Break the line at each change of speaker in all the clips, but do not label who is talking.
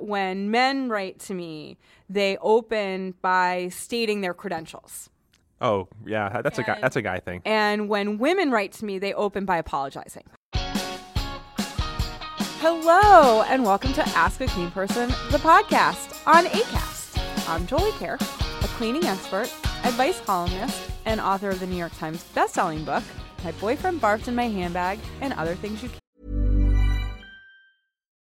When men write to me, they open by stating their credentials.
Oh yeah, that's a guy. That's a guy thing.
And when women write to me, they open by apologizing. Hello, and welcome to Ask a Clean Person, the podcast on ACAST. I'm Jolie Kerr, a cleaning expert, advice columnist, and author of the New York Times bestselling book, My Boyfriend Barfed in My Handbag, and Other Things You Can't.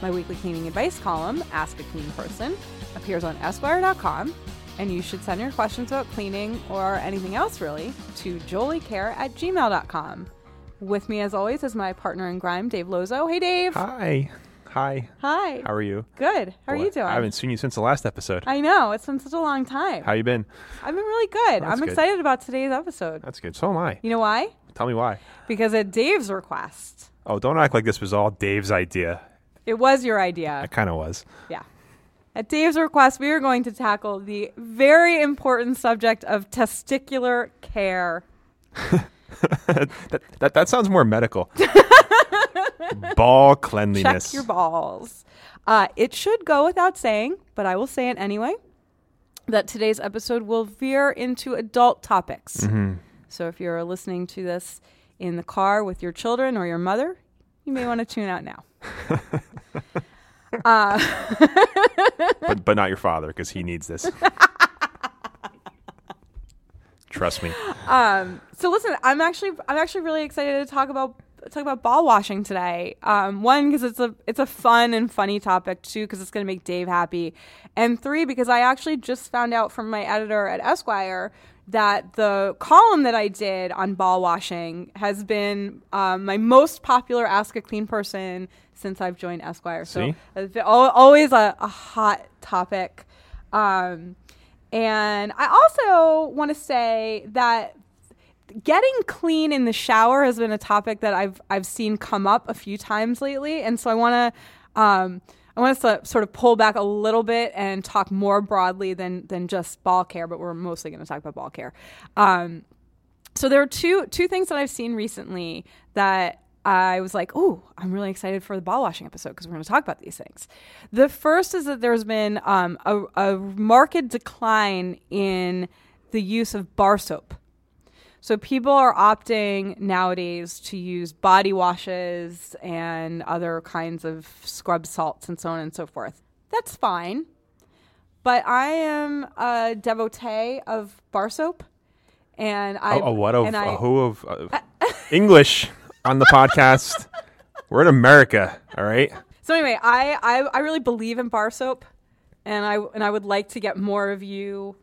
My weekly cleaning advice column, Ask a Clean Person, appears on Esquire.com, and you should send your questions about cleaning or anything else really to joliekerr at gmail.com. With me, as always, is my partner in grime, Dave Lozo. Hey, Dave.
Hi, hi.
Hi.
How are you?
Good. How are you doing?
I haven't seen you since the last episode.
I know. It's been such a long time.
How you been?
I've been really good. I'm
good.
excited about today's episode.
That's good. So am I.
You know why?
Tell me why.
Because at Dave's request,
Oh, don't act like this was all Dave's idea.
It was your idea.
It kind of was.
Yeah. At Dave's request, we are going to tackle the very important subject of testicular care.
that, that that sounds more medical. Ball cleanliness.
Check your balls. Uh, it should go without saying, but I will say it anyway, that today's episode will veer into adult topics.
Mm-hmm.
So if you're listening to this in the car with your children or your mother, you may want to tune out now.
but but not your father because he needs this. Trust me.
Um, so listen, I'm actually I'm actually really excited to talk about talk about ball washing today. Um, one because it's a it's a fun and funny topic. Two because it's going to make Dave happy, and three because I actually just found out from my editor at Esquire that the column that I did on ball washing has been um, my most popular Ask a Clean person since I've joined Esquire.
See?
So it's been al- always a, a hot topic. Um, and I also want to say that getting clean in the shower has been a topic that I've I've seen come up a few times lately, and so I want to um, I want to sort of pull back a little bit and talk more broadly than than just ball care, but we're mostly going to talk about ball care. Um, so there are two two things that I've seen recently that I was like, "Oh, I'm really excited for the ball washing episode because we're going to talk about these things." The first is that there's been um, a, a marked decline in the use of bar soap. So people are opting nowadays to use body washes and other kinds of scrub salts and so on and so forth. That's fine. But I am a devotee of bar soap. And I
a, a what of
and I-
a who of uh, English on the podcast. We're in America, all right.
So anyway, I, I I really believe in bar soap, and I and I would like to get more of you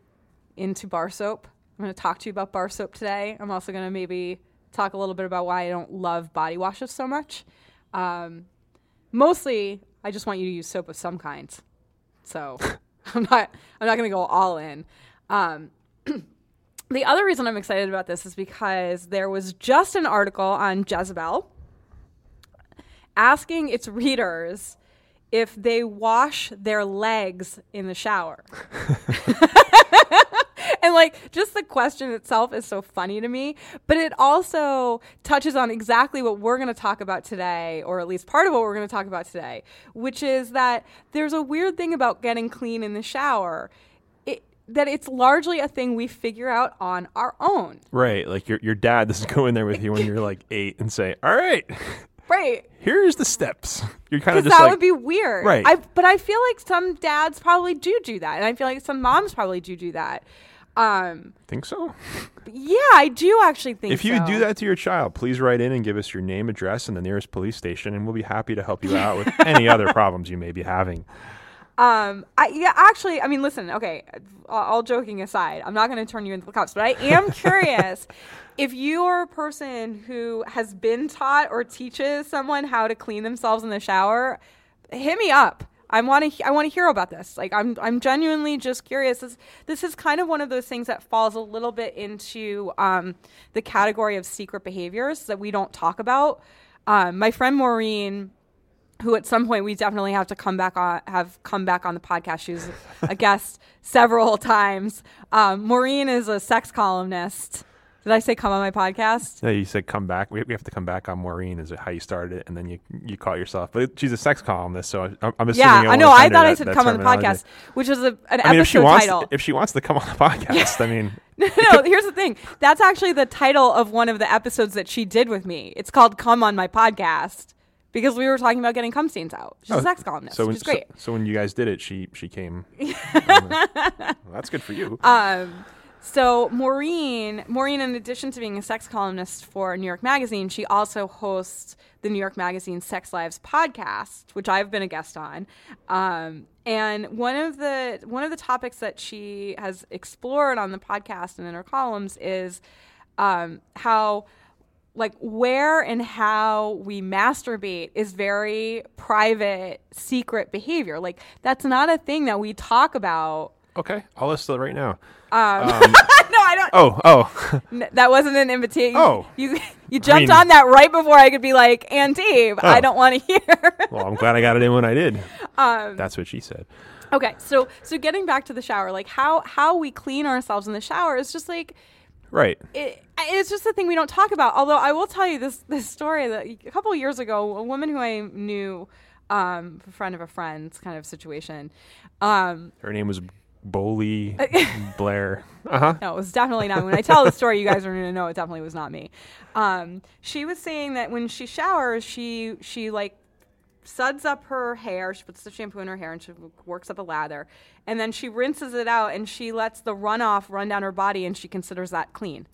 into bar soap. I'm going to talk to you about bar soap today. I'm also going to maybe talk a little bit about why I don't love body washes so much. Um, mostly, I just want you to use soap of some kind. So I'm not I'm not going to go all in. Um, the other reason I'm excited about this is because there was just an article on Jezebel asking its readers if they wash their legs in the shower. and like just the question itself is so funny to me, but it also touches on exactly what we're going to talk about today or at least part of what we're going to talk about today, which is that there's a weird thing about getting clean in the shower. It that it's largely a thing we figure out on our own.
Right. Like your your dad doesn't go in there with you when you're like eight and say, "All right,
Right.
here's the steps." You're kind of just
that
like,
would be weird.
Right.
I, but I feel like some dads probably do do that. And I feel like some moms probably do do that. Um,
think so.
yeah, I do actually think
If you
so.
do that to your child, please write in and give us your name, address, and the nearest police station, and we'll be happy to help you out with any other problems you may be having.
Um, I yeah, actually, I mean, listen, okay, all all joking aside, I'm not going to turn you into the cops, but I am curious if you are a person who has been taught or teaches someone how to clean themselves in the shower, hit me up. I want to I want to hear about this. Like I'm I'm genuinely just curious. This this is kind of one of those things that falls a little bit into um, the category of secret behaviors that we don't talk about. Um, my friend Maureen who at some point we definitely have to come back on have come back on the podcast. She was a guest several times. Um, Maureen is a sex columnist. Did I say come on my podcast?
No, you said come back. We, we have to come back on Maureen. Is it how you started it, and then you you caught yourself? But it, she's a sex columnist, so I, I'm assuming.
Yeah, I know. I thought I said come on the podcast, which is a, an
I mean,
episode
if she wants,
title.
if she wants to come on the podcast, I mean,
no, no, here's the thing. That's actually the title of one of the episodes that she did with me. It's called "Come on My Podcast" because we were talking about getting cum stains out. She's a sex columnist,
Oh, so
which
when,
is great.
So, so when you guys did it, she she came. well, that's good for you.
Um, so Maureen, Maureen, in addition to being a sex columnist for New York Magazine, she also hosts the New York Magazine Sex Lives podcast, which I've been a guest on. Um, and one of the one of the topics that she has explored on the podcast and in her columns is um, how like where and how we masturbate is very private secret behavior like that's not a thing that we talk about
okay, I'll list it right now.
no i don't
Oh, oh,
N- that wasn't an invitation.
Oh.
you you jumped
mean-
on that right before I could be like, "And Dave, I
Oh.
don't want to hear."
well, I'm glad I got it in when I did.
Um,
that's what she said.
okay, so so getting back to the shower, like how how we clean ourselves in the shower is just like
Right.
it, it's just a thing we don't talk about. Although I will tell you this this story that a couple of years ago, a woman who I knew, um, a friend of a friend's kind of situation. Um,
Her name was Bowley Blair. Uh huh.
No, it was definitely not. When I tell the story, you guys are going to know it definitely was not me. Um, she was saying that when she showers, she she like suds up her hair. She puts the shampoo in her hair and she works up a lather, and then she rinses it out and she lets the runoff run down her body, and she considers that clean.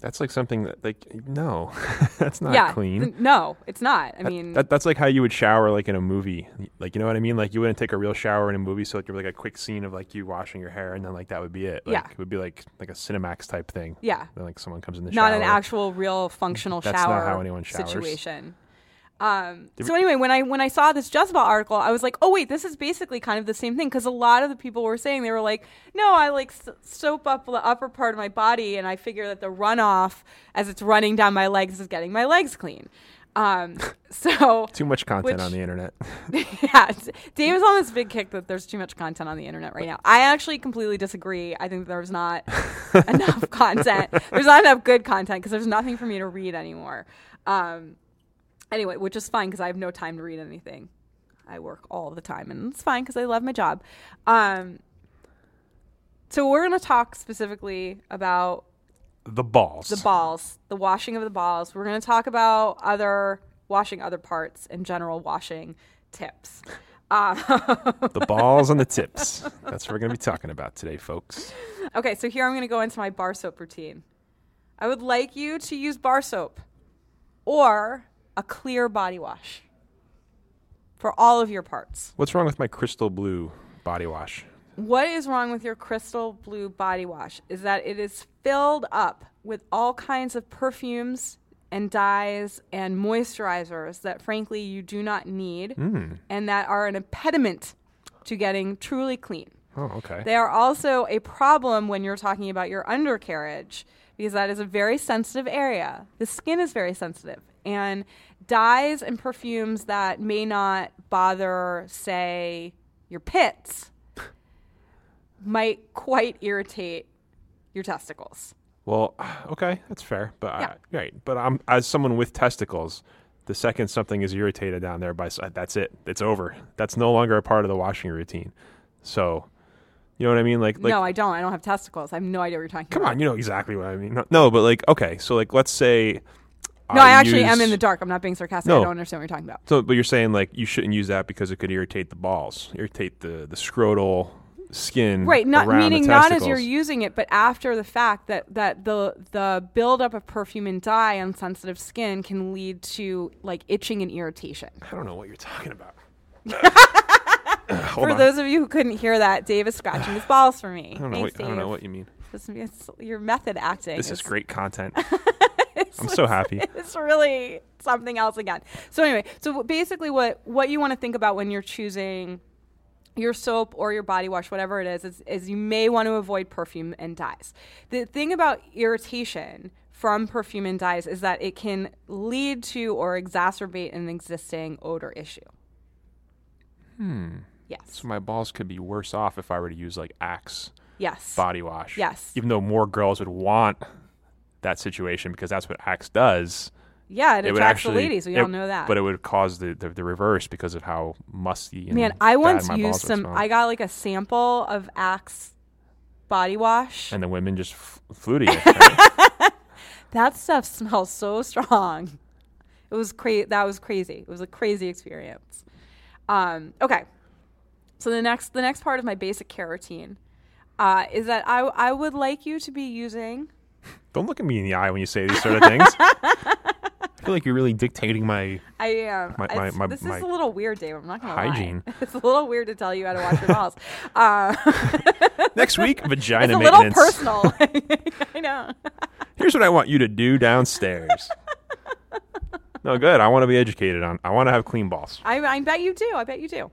That's like something that like no, that's not
yeah,
clean.
th- no, it's not. I
That-
mean,
that, that's like how you would shower like in a movie. Like you know what I mean? Like you wouldn't take a real shower in a movie, so like it would be like a quick scene of like you washing your hair, and then like that would be it. Like,
Yeah.
it would be like like a Cinemax type thing.
yeah,
Then like someone comes in the shower.
not
shower.
an actual, real functional
That's not
shower
how anyone showers.
situation. Um, so anyway, when I when I saw this Jezebel article, I was like, oh wait, this is basically kind of the same thing because a lot of the people were saying they were like, no, I like s- soap up the upper part of my body, and I figure that the runoff as it's running down my legs is getting my legs clean. Um, so
Too much content
Which-
on the internet.
yeah, Dave is on this big kick that there's too much content on the internet right now. I actually completely disagree. I think there's not enough content. There's not enough good content because there's nothing for me to read anymore. Um, anyway, which is fine because I have no time to read anything. I work all the time, and it's fine because I love my job. Um, so we're going to talk specifically about
the balls.
the balls, the washing of the balls. We're going to talk about other washing other parts and general washing tips. Uh,
the balls and the tips. That's what we're gonna be talking about today, folks.
okay, so here I'm going to go into my bar soap routine. I would like you to use bar soap or a clear body wash for all of your parts.
What's wrong with my crystal blue body wash?
What is wrong with your crystal blue body wash is that it is filled up with all kinds of perfumes and dyes and moisturizers that frankly you do not need mm. and that are an impediment to getting truly clean.
Oh, okay.
They are also a problem when you're talking about your undercarriage because that is a very sensitive area. The skin is very sensitive. And dyes and perfumes that may not bother, say, your pits might quite irritate your testicles.
Well, okay, that's fair, but
Yeah.
Uh, I, right. But I'm as someone with testicles. The second something is irritated down there, by uh, that's it. It's over. That's no longer a part of the washing routine. So, You know what I mean? Like, like
no, I don't. I don't have testicles. I have no idea what you're talking
come
about.
on, you know exactly what I mean. No, no, but like, okay, so like, let's say.
No, I, actually am in the dark. I'm not being sarcastic.
No.
I don't understand what you're talking about.
So, but you're saying like you shouldn't use that because it could irritate the balls, irritate the the scrotal skin.
Right, not meaning not as you're using it, but after the fact that that the the buildup of perfume and dye on sensitive skin can lead to like itching and irritation.
I don't know what you're talking about.
for those of you who couldn't hear that, Dave is scratching his balls for me.
I don't know.
Thanks,
What, I don't know what you mean.
This your method acting.
This is
It's-
great content. I'm so happy.
It's really something else again. So anyway, so basically, what what you want to think about when you're choosing your soap or your body wash, whatever it is, is, is you may want to avoid perfume and dyes. The thing about irritation from perfume and dyes is that it can lead to or exacerbate an existing odor issue. Hmm. Yes.
So my balls could be worse off if I were to use like Axe
Yes.
body wash.
Yes.
Even though more girls would want that situation because that's what Axe does.
Yeah, it,
it
attracts
actually.
the ladies. We
it-
all know that.
But it would cause the, the, the reverse because of how musty. And
Man, I once used some. I got like a sample of Axe body wash.
and the women just f- flew to you. right?
That stuff smells so strong. It was crazy. That was crazy. It was a crazy experience. Um, okay, so the next the next part of my basic care routine uh, is that I I would like you to be using.
Don't look at me in the eye when you say these sort of things. I feel like you're really dictating my.
I am.
My- my- my-
this is a little weird, Dave. I'm not gonna
hygiene.
lie. It's a little weird to tell you how to wash your balls. Uh,
Next week, vagina
it's a little
maintenance.
personal. I know.
Here's what I want you to do downstairs. no, good. I want to be educated on. I want to have clean balls.
I, I bet you do. I bet you do.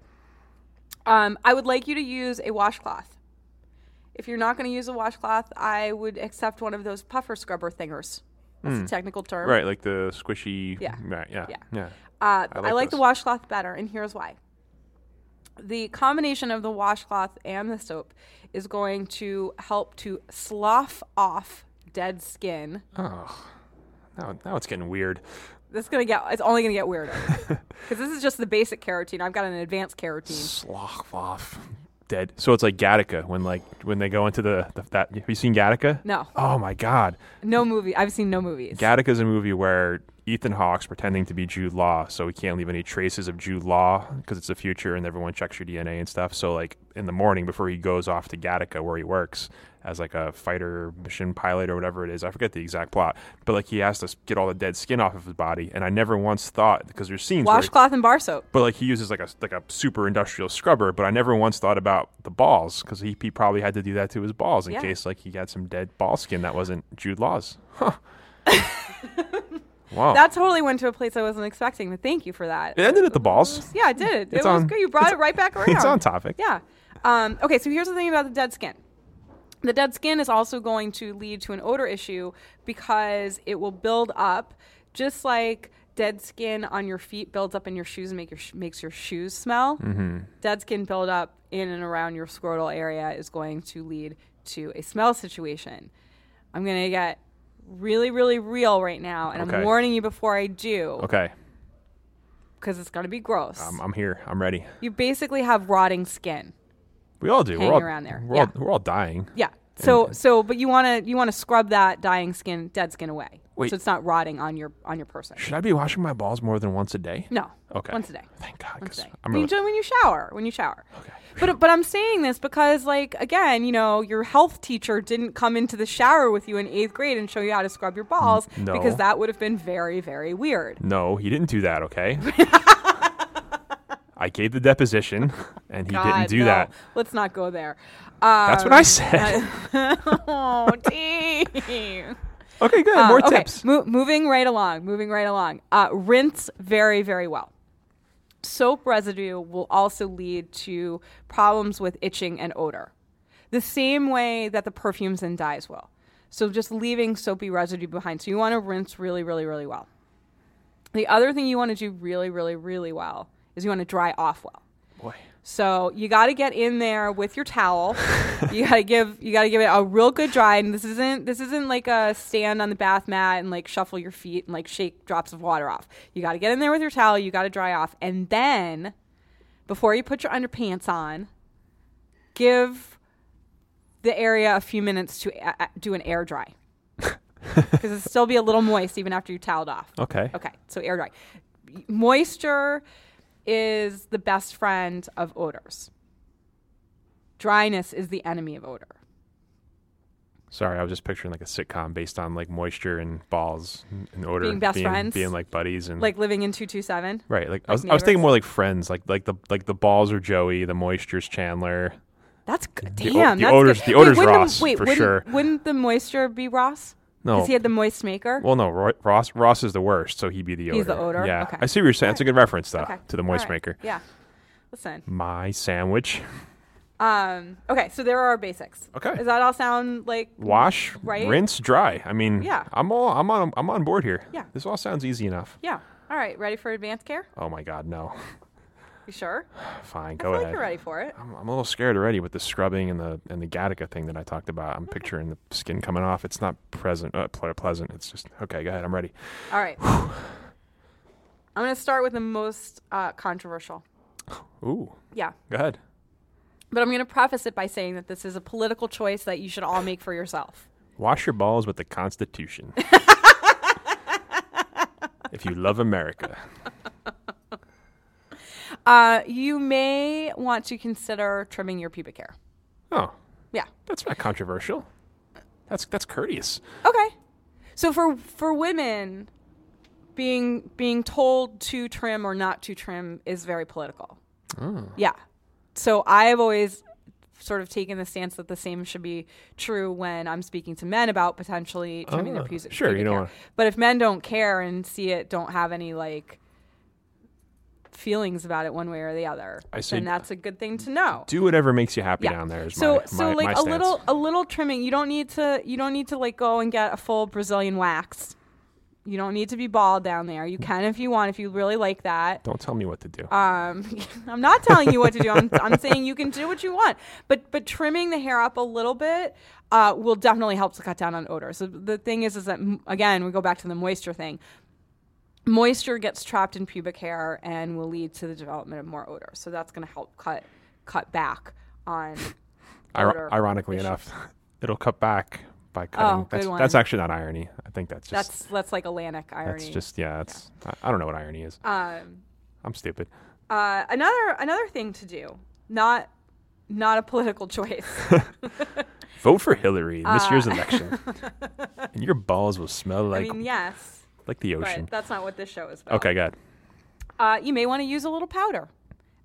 Um, I would like you to use a washcloth. If you're not going to use a washcloth, I would accept one of those puffer scrubber thingers. That's the technical term.
Right, like the squishy.
Yeah.
Right, yeah.
Yeah.
Yeah.
Uh,
I
I
like
like, the washcloth better, and here's why. The combination of the washcloth and the soap is going to help to slough off dead skin.
Oh, now, now it's getting weird.
This is gonna get. It's only gonna get weirder because this is just the basic care routine. I've got an advanced care routine.
Slough off. Dead. So it's like Gattaca when like when they go into the, the that. Have you seen Gattaca?
No.
Oh my God.
No movie. I've seen no movies.
Gattaca is a movie where Ethan Hawke's pretending to be Jude Law, so he can't leave any traces of Jude Law because it's the future and everyone checks your DNA and stuff. So like in the morning before he goes off to Gattaca where he works as like a fighter mission pilot or whatever it is, I forget the exact plot, but like he has to get all the dead skin off of his body, and I never once thought because there's scenes
Washcloth and bar soap.
but like he uses like a like a super industrial scrubber, but I never once thought about the balls because he, he probably had to do that to his balls in
Yeah.
case like he had some dead ball skin that wasn't Jude Law's. Huh. wow.
That totally went to a place I wasn't expecting. But thank you for that.
it ended at the balls.
Yeah, it did. It
It's
was
on-
good. You brought it right back around.
It's on topic.
Yeah. Um, okay, so here's the thing about the dead skin. The dead skin is also going to lead to an odor issue because it will build up, just like dead skin on your feet builds up in your shoes and make your sh- makes your shoes smell. Mm-hmm. Dead skin buildup in and around your scrotal area is going to lead to a smell situation. I'm gonna get really, really real right now, and
Okay.
I'm warning you before I do
Okay,
because it's gonna be gross.
I'm, I'm here. I'm ready.
you basically have rotting skin.
We all do. We're all,
around there.
We're,
Yeah.
all, we're all dying.
Yeah. So so but you want to you want to scrub that dying skin dead skin away.
Wait.
So it's not rotting on your on your person.
Should I be washing my balls more than once a day?
No.
Okay.
Once a day.
Thank God.
Once a day.
I'm
when, you,
really,
do- when you shower, when you shower. Okay. But but I'm saying this because like again, you know, your health teacher didn't come into the shower with you in 8th grade and show you how to scrub your balls
no.
because that would have been very very weird.
no, he didn't do that. Okay. I gave the deposition, and he
God,
didn't do
no.
that.
Let's not go there. Um,
That's what I said.
oh, Dave.
okay, good.
Um,
More
okay,
tips.
mo- moving right along, moving right along. Uh, rinse very, very well. Soap residue will also lead to problems with itching and odor, the same way that the perfumes and dyes will. So just leaving soapy residue behind. So you want to rinse really, really, really well. The other thing you want to do really, really, really well is you want to dry off well.
Boy.
So you got to get in there with your towel. you got to give you got to give it a real good dry. And this isn't this isn't like a stand on the bath mat and like shuffle your feet and like shake drops of water off. You got to get in there with your towel. You got to dry off, and then before you put your underpants on, give the area a few minutes to a- a- do an air dry because it'll still be a little moist even after you toweled off.
Okay.
Okay, so air dry. Moisture is the best friend of odors. Dryness is the enemy of odor.
Sorry, I was just picturing like a sitcom based on like moisture and balls and odor
Being best friends?
being like buddies and
Like living in 227.
right. Like, I
like
was, I was thinking more like friends. Like like the like the balls are Joey, the moisture's Chandler.
That's good.
The o-
Damn.
the
that's
odor's-
good.
the odor's
wouldn't
Ross,
The, wait,
for
wouldn't,
sure.
Wouldn't the moisture be Ross?
No,
Because he had the moist maker.
well, no. Ro- Ross Ross is the worst, so he'd be the odor.
He's the odor?
Yeah,
Okay.
I see what you're saying. It's a good reference though
okay.
to the moist
right.
maker.
Yeah. Listen.
My sandwich.
Um. Okay. So there are our basics.
Okay.
Does that all sound like
Wash,
Right?
rinse, dry. I mean,
Yeah.
I'm all I'm on I'm on board here.
Yeah.
This all sounds easy enough.
Yeah. All right. Ready for advanced care?
Oh my God, no.
You sure?
Fine,
I
go
feel
ahead.
like you're ready for it.
I'm, I'm a little scared already with the scrubbing and the and the Gattaca thing that I talked about. I'm picturing the skin coming off. It's not present, uh, pleasant. It's just okay. Go ahead. I'm ready.
All right. I'm going to start with the most uh, controversial.
Ooh,
Yeah.
go ahead.
But I'm going to preface it by saying that this is a political choice that you should all make for yourself.
Wash your balls with the Constitution. if you love America,
Uh, you may want to consider trimming your pubic hair.
oh,
Yeah.
that's not controversial. That's that's courteous.
Okay. So for for women, being being told to trim or not to trim is very political. Oh. Yeah. So I've always sort of taken the stance that the same should be true when I'm speaking to men about potentially trimming their
Ah,
pubic,
sure,
pubic
you don't
hair.
wanna-
But if men don't care and see it, don't have any like feelings about it one way or the other,
I see.
then that's a good thing to know.
Do whatever makes you happy
Yeah.
down there.
So
my,
so
my,
like
my
a little a little trimming. You don't need to you don't need to like go and get a full Brazilian wax. You don't need to be bald down there. You can if you want if you really like that.
Don't tell me what to do.
Um, I'm not telling you what to do. I'm, I'm saying you can do what you want. But but trimming the hair up a little bit uh, will definitely help to cut down on odor. So the thing is, is that again we go back to the moisture thing. Moisture gets trapped in pubic hair and will lead to the development of more odor. So that's going to help cut cut back on.
Iro- ironically enough, it'll cut back by cutting.
Oh, good
that's,
one.
that's actually not irony. I think that's just
That's that's like Atlantic irony.
that's just yeah. That's I, I don't know what irony is.
um,
I'm stupid.
uh, another another thing to do. Not not a political choice.
Vote for Hillary in this year's
Uh,
election, and your balls will smell like I
mean, yes,
like the ocean.
that's not what this show is about.
Okay, good.
Uh, you may want to use a little powder.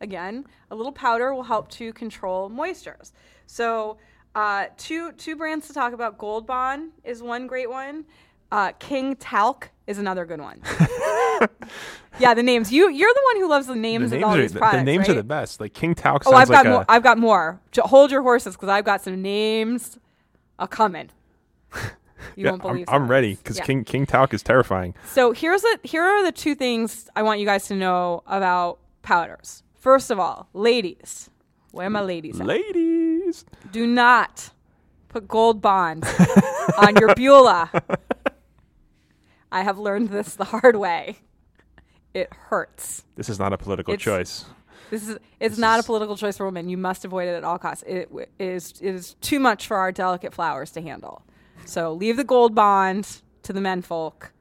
Again, a little powder will help to control moistures. So, uh, two two brands to talk about. Gold Bond is one great one. Uh, King Talc is another good one. yeah, the names. You you're the one who loves the
The
names,
names,
of all
are,
these products.
the names are the best. Like King Talc
Oh, I've got
a.
more. I've got more. J- hold your horses because I've got some names a coming. You
yeah,
won't believe.
I'm, I'm ready because
Yeah.
King King Talc is terrifying.
So here's a here are the two things I want you guys to know about powders. First of all, ladies, where are my ladies? at?
Ladies,
Do not put gold bond on your Beulah. I have learned this the hard way. It hurts.
this is not a political
It's-
choice.
This is it's not
is-
a political choice for women. You must avoid it at all costs. It w- is it is too much for our delicate flowers to handle. So leave the gold bond to the men folk.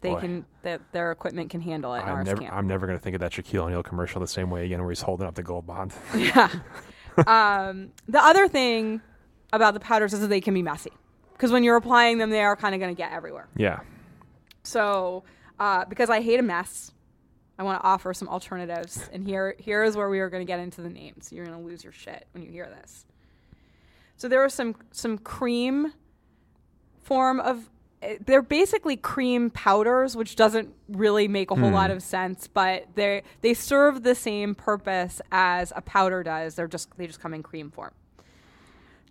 They
Boy.
can that their equipment can handle it.
I'm never. I'm never going to think of that Shaquille O'Neal commercial the same way again, where he's holding up the gold bond.
Yeah. um, the other thing about the powders is that they can be messy because when you're applying them, they are kind of going to get everywhere.
yeah,
So, uh, because I hate a mess, I want to offer some alternatives. And here, here is where we are going to get into the names. You're going to lose your shit when you hear this. So there are some some cream form of. They're basically cream powders, which doesn't really make a whole hmm. lot of sense, but they they serve the same purpose as a powder does. They're just they just come in cream form.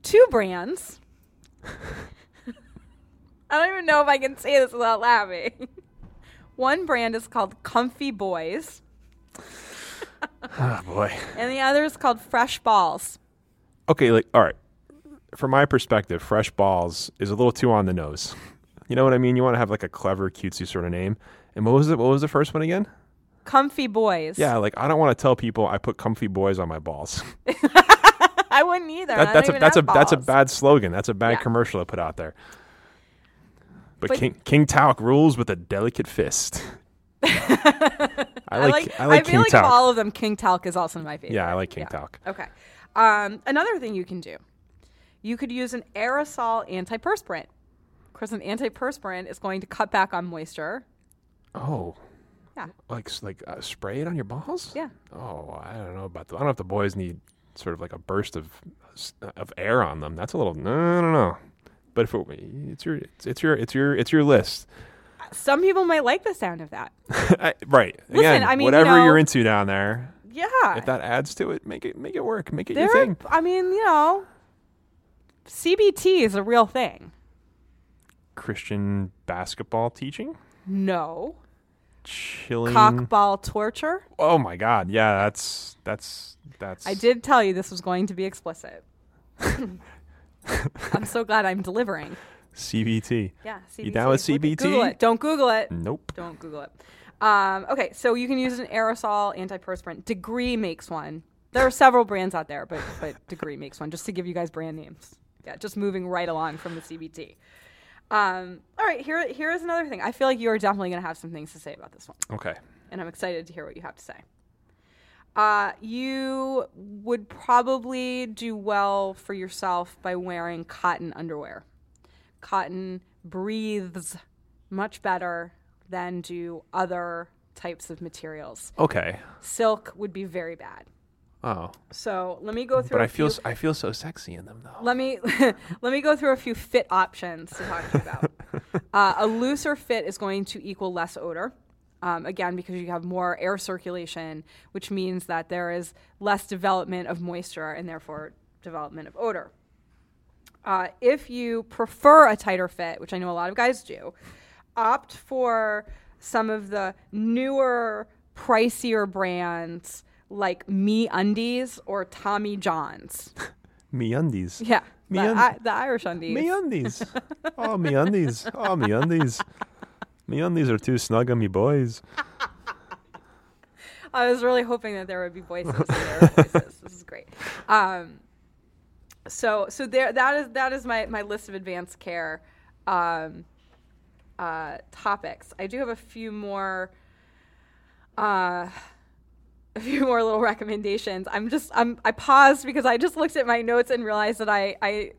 Two brands. I don't even know if I can say this without laughing. One brand is called Comfy Boys,
oh boy.
and the other is called Fresh Balls.
Okay, like all right. From my perspective, fresh balls is a little too on the nose. You know what I mean? You want to have like a clever, cutesy sort of name. And what was it? What was the first one again?
Comfy Boys.
Yeah, like I don't want to tell people I put comfy boys on my balls.
I wouldn't either.
That, that's a that's a
have
that's a bad slogan. That's a bad
Yeah.
commercial to put out there. But,
But-
King King Talc rules with a delicate fist. I
I
like
like.
I like
feel
King
like
Talc.
all of them, King Talc is also my favorite.
yeah, I like King
Yeah.
Talc.
Okay. Um, another thing you can do, you could use an aerosol antiperspirant. Of course, an antiperspirant is going to cut back on moisture.
Oh,
Yeah.
like like uh, spray it on your balls?
Yeah.
Oh, I don't know about. The, I don't know if the boys need sort of like a burst of of air on them. That's a little no no no. But if it, it's your it's, it's your it's your it's your list,
Some people might like the sound of that.
I, right?
Listen,
Again,
I mean, you
whatever
know-
you're into down there,
Yeah.
if that adds to it, make it make it work. Make it
there,
your thing.
I mean, you know, CBT is a real thing.
Christian basketball teaching,
No.
chilling.
Cockball torture.
Oh my God! Yeah, that's that's that's.
I did tell you this was going to be explicit. I'm so glad I'm delivering.
CBT.
Yeah. CBT.
You down with CBT?
Google it. Don't Google it.
Nope.
Don't Google it. Um, okay, so you can use an aerosol antiperspirant. Degree makes one. There are several brands out there, but but Degree makes one. Just to give you guys brand names. Yeah, just moving right along from the CBT. Um, all right, here here is another thing. I feel like you are definitely going to have some things to say about this one,
Okay.
and I'm excited to hear what you have to say. Uh, you would probably do well for yourself by wearing cotton underwear. Cotton breathes much better than do other types of materials.
Okay.
Silk would be very bad.
Oh,
So let me go through.
but
a
I feel
few-
I feel so sexy in them though.
let me let me go through a few fit options to talk to you about. uh, a looser fit is going to equal less odor. Um, again, because you have more air circulation, which means that there is less development of moisture and therefore development of odor. Uh, if you prefer a tighter fit, which I know a lot of guys do, opt for some of the newer, pricier brands like Me Undies or Tommy John's.
Me undies.
Yeah, the,
Me un-
I- the Irish undies.
Me undies. oh, me undies. Oh, me undies. Me undies are too snug on me boys.
I was really hoping that there would be voices. there voices. This is great. Um, so so there that is that is my my list of advanced care um, uh, topics. I do have a few more. Uh, a few more little recommendations. I'm just I'm I paused because I just looked at my notes and realized that I I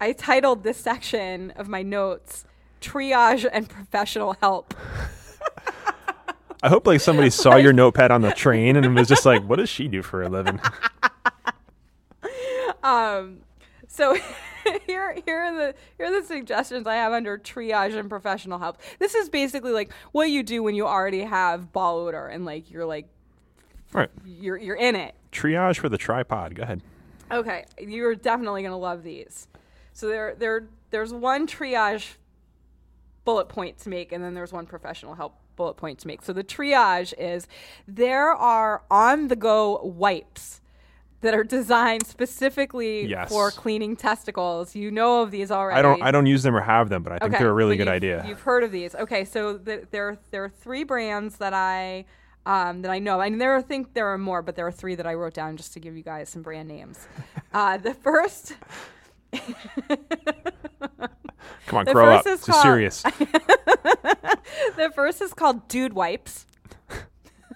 I titled this section of my notes triage and professional help.
I hope like somebody saw your notepad on the train and was just like, "What does she do for a living?"
Um, so here, here are the here are the suggestions I have under triage and professional help. This is basically like what you do when you already have ball odor and like you're like
right.
you're you're in it.
Triage for the tripod. Go ahead.
Okay, you're definitely gonna love these. So there there there's one triage bullet point to make, and then there's one professional help bullet point to make. So the triage is there are on the go wipes that are designed specifically
Yes.
for cleaning testicles. You know of these already.
I don't I don't use them or have them, but I think they're a really
but
good idea.
You've heard of these. Okay, so the, there there are three brands that I um, that I know. I mean, there are, I think there are more, but there are three that I wrote down just to give you guys some brand names. uh, the first,
Come on,
the
grow up. It's
called-
serious.
the first is called Dude Wipes.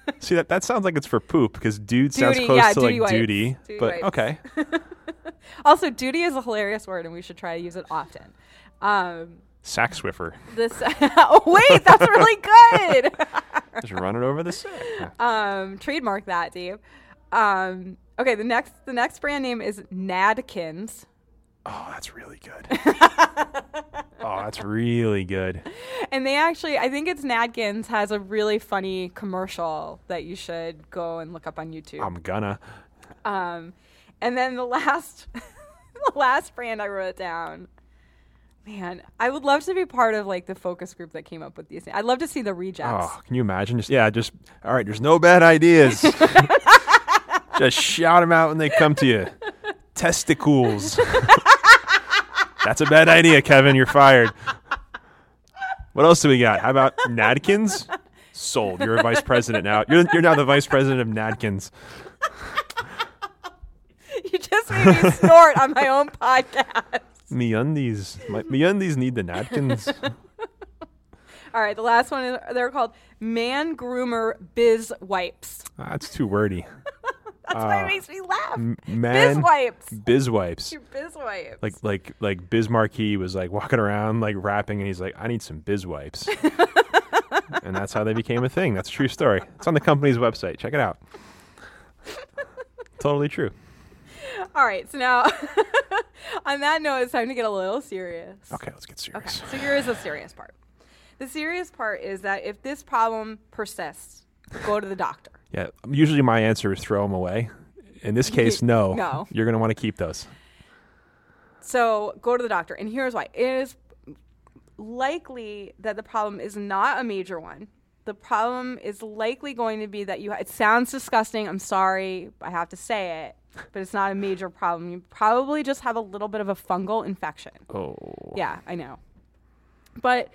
See that that sounds like it's for poop because dude sounds close
yeah,
to
duty
like
wipes.
duty.
Duty
but
wipes.
okay.
Also, duty is a hilarious word, and we should try to use it often. Um,
Sack Swiffer.
this. oh wait, that's really good.
Just run it over the sack.
um, trademark that, Dave. Um, okay, the next the next brand name is Nadkins.
Oh, that's really good. oh, that's really good.
And they actually, I think it's Nadkins has a really funny commercial that you should go and look up on YouTube.
I'm gonna.
Um, and then the last, the last brand I wrote down. Man, I would love to be part of like the focus group that came up with these. I'd love to see the rejects.
Oh, can you imagine? Just yeah, just all right. There's no bad ideas. just shout them out when they come to you. Testicles. That's a bad idea, Kevin. You're fired. What else do we got? How about Nadkins? Sold. You're a vice president now. You're, you're now the vice president of Nadkins.
You just makes me snort on my own podcast.
Me undies. My me undies need the napkins.
All right, the last one they're called man groomer biz wipes.
Ah, That's too wordy.
That's why it ah. makes me laugh.
M-
biz wipes.
biz wipes.
Your biz wipes.
Like like like Biz Markie was like walking around like rapping and he's like, I need some biz wipes. and that's how they became a thing. That's a true story. It's on the company's website. Check it out. totally true.
All right, so now on that note, it's time to get a little serious.
Okay, let's get
Okay,
serious.
so here is the serious part. The serious part is that if this problem persists, go to the doctor.
Yeah, usually my answer is throw them away. In this case, no.
No.
You're going to want to keep those.
So go to the doctor. And here's why it is likely that the problem is not a major one. The problem is likely going to be that you, it sounds disgusting. I'm sorry, I have to say it, but it's not a major problem. You probably just have a little bit of a fungal infection.
Oh.
Yeah, I know. But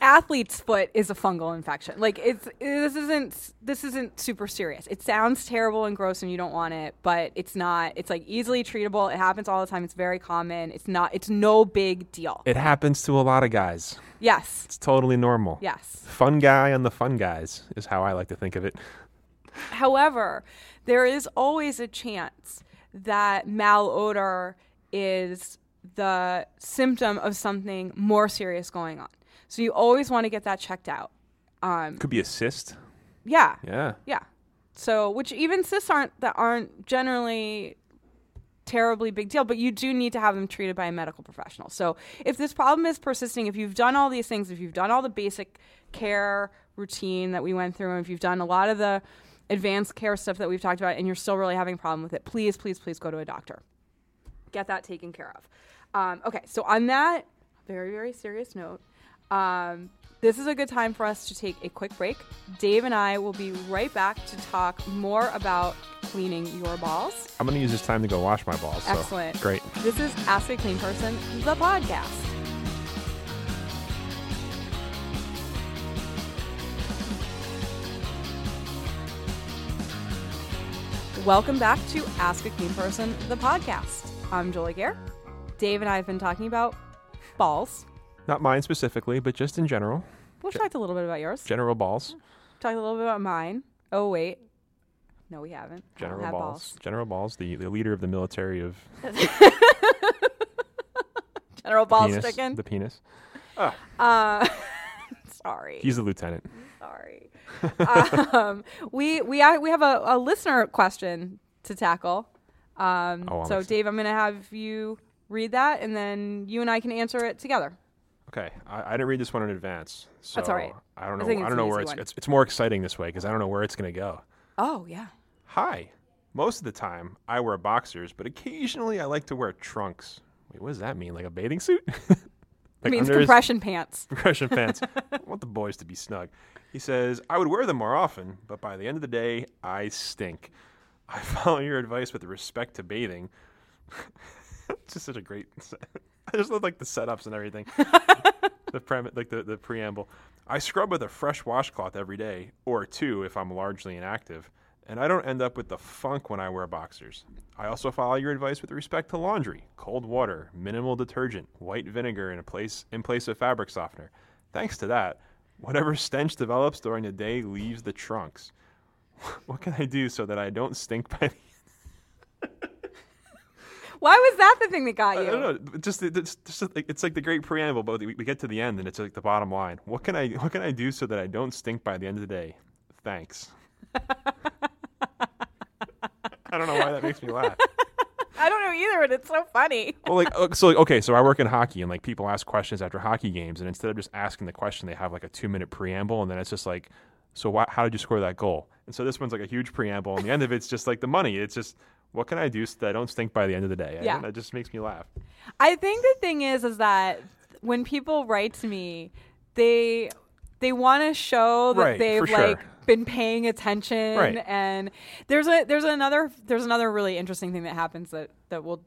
athlete's foot is a fungal infection. Like it's this isn't this isn't super serious. It sounds terrible and gross and you don't want it, but it's not. It's like easily treatable. It happens all the time. It's very common. It's not it's no big deal.
It happens to a lot of guys.
yes.
It's totally normal.
Yes.
Fun guy on the fun guys is how I like to think of it.
However, there is always a chance that malodor is the symptom of something more serious going on. So you always want to get that checked out. Um,
Could be a cyst.
yeah.
Yeah.
Yeah. So, which even cysts aren't that aren't generally terribly big deal, but you do need to have them treated by a medical professional. So, if this problem is persisting, if you've done all these things, if you've done all the basic care routine that we went through, and if you've done a lot of the advanced care stuff that we've talked about, and you're still really having a problem with it, please, please, please go to a doctor. Get that taken care of. Um, okay, so on that very, very serious note, um, this is a good time for us to take a quick break. Dave and I will be right back to talk more about cleaning your balls.
I'm going to use this time to go wash my balls. so
Excellent.
Great.
This is Ask a Clean Person, the podcast. Welcome back to Ask a Clean Person, the podcast. I'm Jolie Kerr. Dave and I have been talking about balls.
Not mine specifically, but just in general.
We've talked a little bit about yours.
General balls.
Talked a little bit about mine. Oh wait, no, we haven't.
General
have
balls. General balls, the, the leader of the military of
General balls
penis,
sticking.
the penis.
Uh, sorry.
He's the lieutenant.
sorry. um, we we we have a, a listener question to tackle. Um,
Oh,
so. Dave, I'm going to have you read that, and then you and I can answer it together.
Okay, I, I didn't read this one in advance, so
That's all right.
I don't
I
know.
think
I, don't know where it's, it's. It's more exciting this way because I don't know where it's going to go.
Oh yeah.
Hi. Most of the time, I wear boxers, but occasionally I like to wear trunks. Wait, what does that mean? Like a bathing suit? like
It means
his-
compression pants.
compression pants. I want the boys to be snug. He says, I would wear them more often, but by the end of the day, I stink. I follow your advice with respect to bathing. it's just such a great. I just love like the setups and everything. the prem, like the, the preamble. I scrub with a fresh washcloth every day, or two if I'm largely inactive, and I don't end up with the funk when I wear boxers. I also follow your advice with respect to laundry: cold water, minimal detergent, white vinegar in a place in place of fabric softener. Thanks to that, whatever stench develops during the day leaves the trunks. What can I do so that I don't stink by the end?
Why was that the thing that got you?
I don't know. but Just, it's, just like, it's like the great preamble, but we, we get to the end and it's like the bottom line. What can I what can I do so that I don't stink by the end of the day? Thanks. I don't know why that makes me laugh.
I don't know either, and it's so funny.
Well, like uh, so, like, okay, so I work in hockey, and like people ask questions after hockey games, and instead of just asking the question, they have like a two minute preamble, and then it's just like, so why, how did you score that goal? And so this one's like a huge preamble, and the end of it's just like the money. It's just what can I do so that I don't stink by the end of the day?
Yeah.
That just makes me laugh.
I think the thing is, is that when people write to me, they they want to show that
Right,
they've
sure.
like been paying attention.
Right.
And there's a there's another there's another really interesting thing that happens that that we'll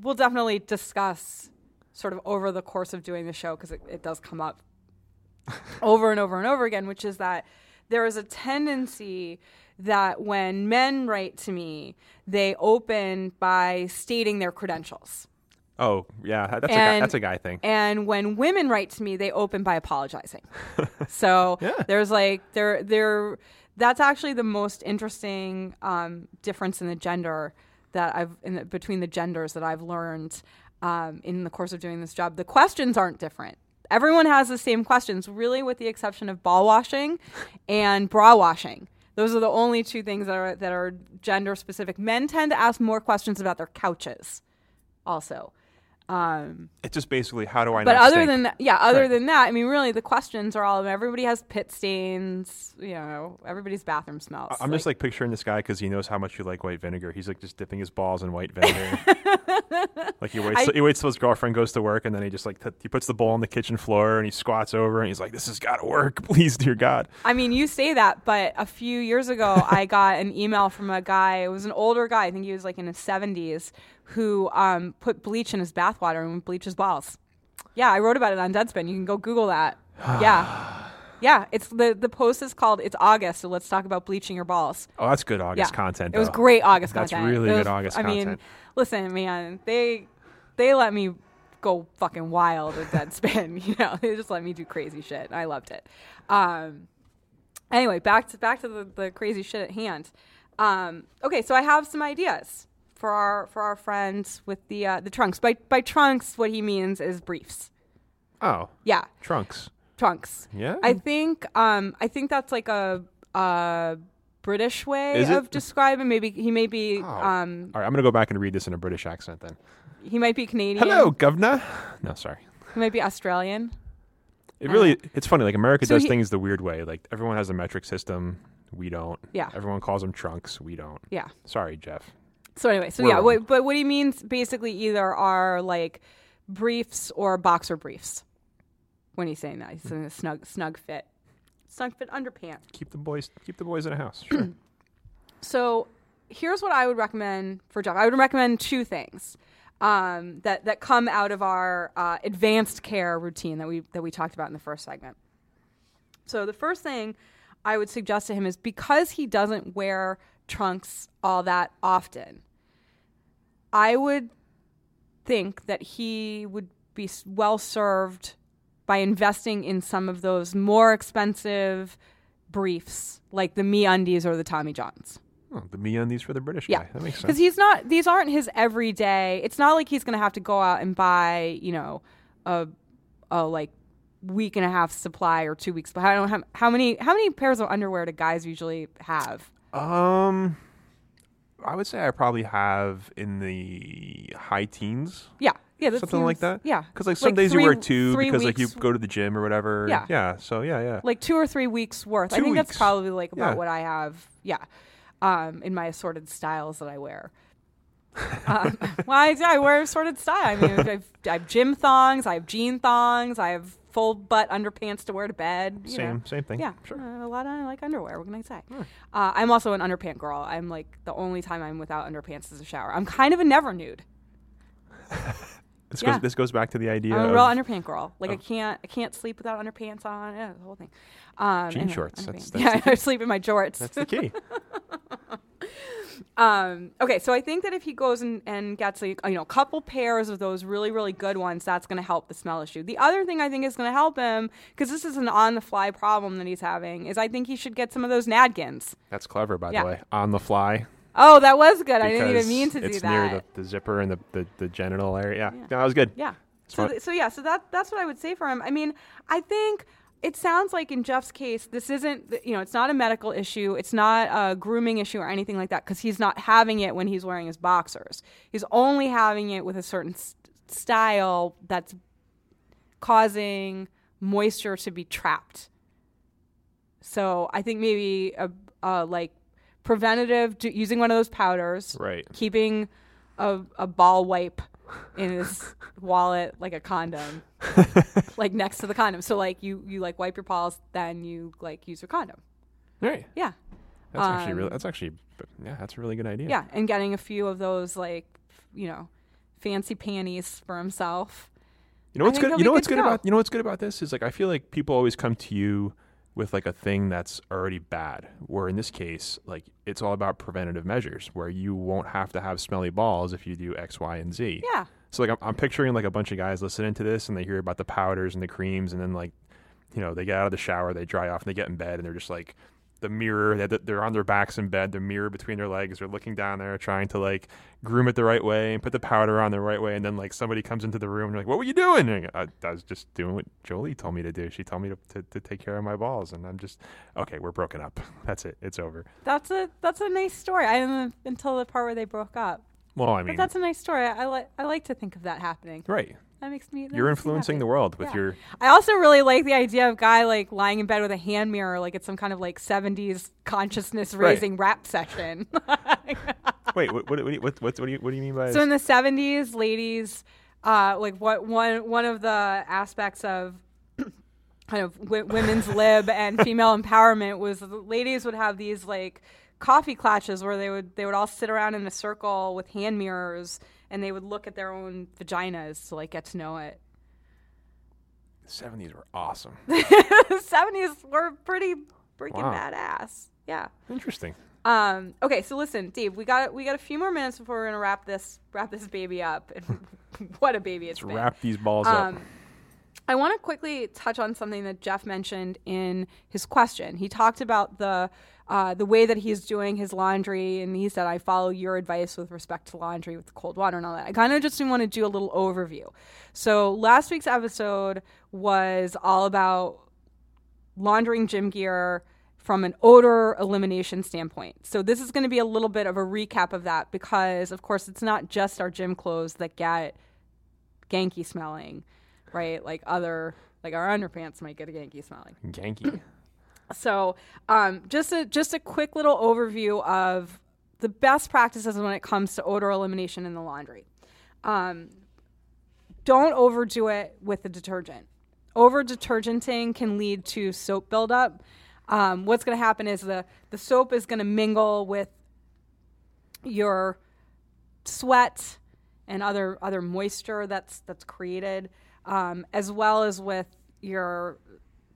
we'll definitely discuss sort of over the course of doing the show because it, it does come up over and over and over again, which is that there is a tendency that when men write to me, they open by stating their credentials.
Oh yeah, that's a guy, that's a guy thing.
And when women write to me, they open by apologizing. so
Yeah.
there's like there there that's actually the most interesting um, difference in the gender that I've in the, between the genders that I've learned um, in the course of doing this job. The questions aren't different. Everyone has the same questions, really, with the exception of ball washing and bra washing. Those are the only two things that are that are gender specific. Men tend to ask more questions about their couches, also. Um,
It's just basically how do I?
Know.
But
other
stink?
than that, yeah, other
Right.
than that, I mean, really, the questions are all of everybody has pit stains. You know, everybody's bathroom smells.
I'm just like picturing this guy because he knows how much you like white vinegar. He's like just dipping his balls in white vinegar. like he waits,
I-
he waits till his girlfriend goes to work, and then he just like t- he puts the bowl on the kitchen floor and he squats over and he's like, "This has got to work, please, dear God."
I mean, you say that, but a few years ago, I got an email from a guy. It was an older guy. I think he was like in his 70s, who um, put bleach in his bathwater and would bleach his balls. Yeah, I wrote about it on Deadspin. You can go Google that. yeah. Yeah, it's the the post is called "It's August," so let's talk about bleaching your balls.
Oh, that's good August
yeah.
content.
It was great August
That's
content.
really
It
good
was-
August
I mean, listen, man, they they let me go fucking wild with Deadspin. you know, they just let me do crazy shit. I loved it. Um, anyway, back to back to the, the crazy shit at hand. Um, okay, so I have some ideas for our for our friends with the uh, the trunks. By by trunks, what he means is briefs.
Oh,
Yeah,
trunks.
trunks.
Yeah.
I think um I think that's like a British way
Is it?
of describing. Maybe he may be
Oh.
um
All right, I'm gonna go back and read this in a British accent then.
he might be Canadian.
Hello, governor. No, sorry.
He might be Australian.
It really, it's funny. Like America
So
does
he-
things the weird way. Like everyone has a metric system. We don't.
Yeah.
Everyone calls them trunks. We don't.
Yeah.
Sorry, Jeff.
So anyway, so
We're
yeah, what, but what he means basically either are like briefs or boxer briefs. When he's saying that, he's saying a snug snug fit, snug fit underpants.
Keep the boys. Keep the boys in a house. Sure.
So here's what I would recommend for Jeff. I would recommend two things um, that that come out of our uh, advanced care routine that we that we talked about in the first segment. So the first thing I would suggest to him is because he doesn't wear trunks all that often, I would think that he would be well served by investing in some of those more expensive briefs like the Me Undies or the Tommy Johns.
oh, the me undies for the British
Yeah,
guy. That makes sense.
because he's not; these aren't his everyday. It's not like he's going to have to go out and buy, you know, a, a like week and a half supply or two weeks. But I don't have how many how many pairs of underwear do guys usually have?
Um, I would say I probably have in the high teens.
Yeah, yeah, that
Something like that.
Yeah,
Because like some
Like
days
three-
you wear two because like you go to the gym or whatever.
Yeah.
Yeah. So yeah, yeah.
like two or three weeks worth. I
Two
think that's probably like about
Yeah.
what I have. Yeah, um, in my assorted styles that I wear. um, well, I, I wear assorted style. I mean, I've, I have gym thongs, I have jean thongs, I have full butt underpants to wear to bed. You
same
know.
same thing.
Yeah,
Sure.
uh, a lot of I like underwear. What can I say? Uh, I'm also an underpant girl. I'm like the only time I'm without underpants is a shower. I'm kind of a never nude.
This
yeah.
goes this goes back to the idea
I'm a real underpant girl. Like I can't, I can't sleep without underpants on. Yeah, the whole thing. Um,
Jean
anyway,
shorts, that's- that's
yeah, I sleep in my jorts.
that's the key.
Um, okay, so I think that if he goes and, and gets a you know a couple pairs of those really really good ones, that's going to help the smell issue. The other thing I think is going to help him because this is an on the fly problem that he's having is I think he should get some of those Nadkins.
That's clever, by
Yeah.
the way. On the fly.
Oh, that was good. I didn't even mean to do that.
it's near the, the zipper and the, the, the genital area. Yeah. No, that was good.
Yeah. So, th- so yeah, so that that's what I would say for him. I mean, I think it sounds like in Jeff's case, this isn't you know, it's not a medical issue, it's not a grooming issue or anything like that because he's not having it when he's wearing his boxers. He's only having it with a certain st- style that's causing moisture to be trapped. So I think maybe a, a like preventative using one of those powders,
Right.
keeping a, a ball wipe in his wallet like a condom like next to the condom so like you you like wipe your paws then you like use your condom
Right.
yeah
That's actually really
Um,
that's actually yeah, that's a really good idea.
yeah and getting a few of those like you know fancy panties for himself
You know what's good? You know
good
what's good
go.
about you know what's good about this is like I feel like people always come to you with like a thing that's already bad. Where in this case, like it's all about preventative measures where you won't have to have smelly balls if you do X, Y, and Z.
Yeah.
So like I'm, I'm picturing like a bunch of guys listening to this and they hear about the powders and the creams and then like, you know, they get out of the shower, they dry off, and they get in bed and they're just like the mirror. They're, they're on their backs in bed, the mirror between their legs. They're looking down there, trying to like groom it the right way and put the powder on the right way. And then like somebody comes into the room and they're like, "What were you doing?" And I, I was just doing what Jolie told me to do. She told me to, to, to take care of my balls, and I'm just okay. We're broken up. That's it. It's over.
That's a that's a nice story. I didn't until the part where they broke up.
Well, I
But
mean,
that's a nice story. I like I like to think of that happening.
right.
That makes me. that
You're
makes me
influencing
happy.
the world with
Yeah.
your
I also really like the idea of guy like lying in bed with a hand mirror, like it's some kind of like '70s consciousness raising rap session.
wait. What what what, do you- what, what, what do you what do you mean by
so in the '70s, ladies, uh, like what one one of the aspects of kind of w- women's lib and female empowerment was the ladies would have these like coffee clatches where they would they would all sit around in a circle with hand mirrors and they would look at their own vaginas to like get to know it.
the 70s were awesome.
the 70s were pretty freaking
Wow.
badass. Yeah.
Interesting.
Um, okay, so listen, Dave, we got we got a few more minutes before we're gonna wrap this wrap this baby up. And what a baby it's
Let's
been.
wrap these balls up.
Um, I want to quickly touch on something that Jeff mentioned in his question. He talked about the uh, the way that he's doing his laundry, and he said, "I follow your advice with respect to laundry with cold water and all that." I kind of just want to do a little overview. So last week's episode was all about laundering gym gear from an odor elimination standpoint. So this is going to be a little bit of a recap of that because of course it's not just our gym clothes that get ganky smelling, right? Like other like our underpants might get a ganky smelling.
Ganky.
So, um, just a just a quick little overview of the best practices when it comes to odor elimination in the laundry. Um, don't overdo it with the detergent. Over detergenting can lead to soap buildup. Um, what's going to happen is the the soap is going to mingle with your sweat and other other moisture that's that's created, um, as well as with your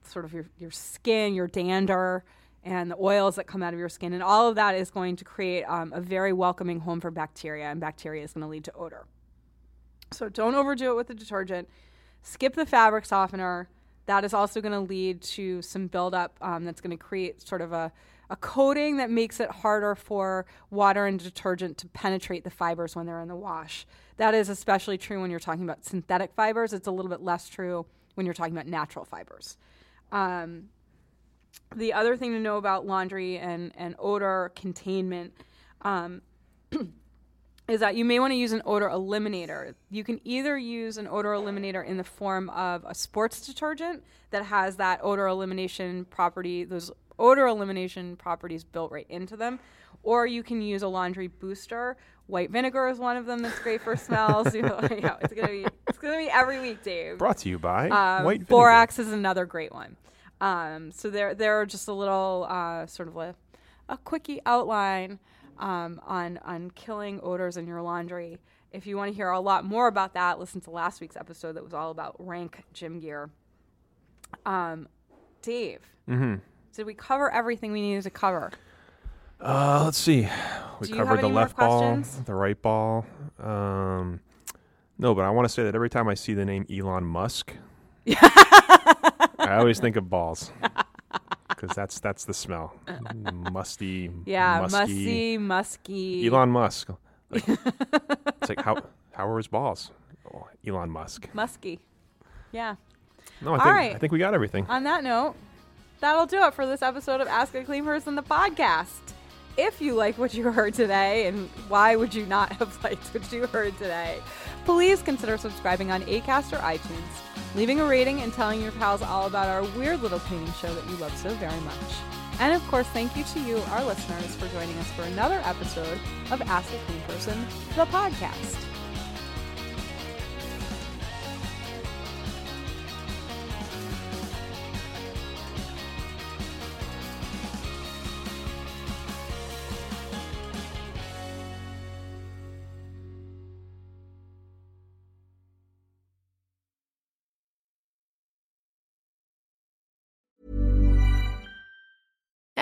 sort of your, your skin, your dander, and the oils that come out of your skin, and all of that is going to create um, a very welcoming home for bacteria, and bacteria is going to lead to odor. So don't overdo it with the detergent. Skip the fabric softener. That is also going to lead to some buildup um, that's going to create sort of a, a coating that makes it harder for water and detergent to penetrate the fibers when they're in the wash. That is especially true when you're talking about synthetic fibers. It's a little bit less true when you're talking about natural fibers. Um, the other thing to know about laundry and, and odor containment um, is that you may want to use an odor eliminator. You can either use an odor eliminator in the form of a sports detergent that has that odor elimination property, those odor elimination properties built right into them, or you can use a laundry booster. White vinegar is one of them that's great for smells. You know, yeah, it's gonna be it's gonna be every week, Dave.
Brought to you by
Um,
White Vinegar.
borax is another great one. Um, so there, there are just a little uh, sort of a, a quickie outline um, on on killing odors in your laundry. If you want to hear a lot more about that, listen to last week's episode that was all about rank gym gear. Um, Dave,
Mm-hmm.
did we cover everything we needed to cover?
Uh, let's see. We
Do you have
covered the
any more
left ball,
questions?
the right ball. Um, no, but I want to say that every time I see the name Elon Musk, I always think of balls because that's that's the smell, musty,
Yeah,
musky.
musky, musky.
Elon Musk. Like, it's like how how are his balls? Oh, Elon Musk.
musky. Yeah.
No, I
All
think
right.
I think we got everything.
On that note, that'll do it for this episode of Ask a Clean Person, the podcast. If you like what you heard today, and why would you not have liked what you heard today, please consider subscribing on Acast or iTunes, leaving a rating, and telling your pals all about our weird little cleaning show that you love so very much. And of course, thank you to you, our listeners, for joining us for another episode of Ask a Clean Person, the podcast.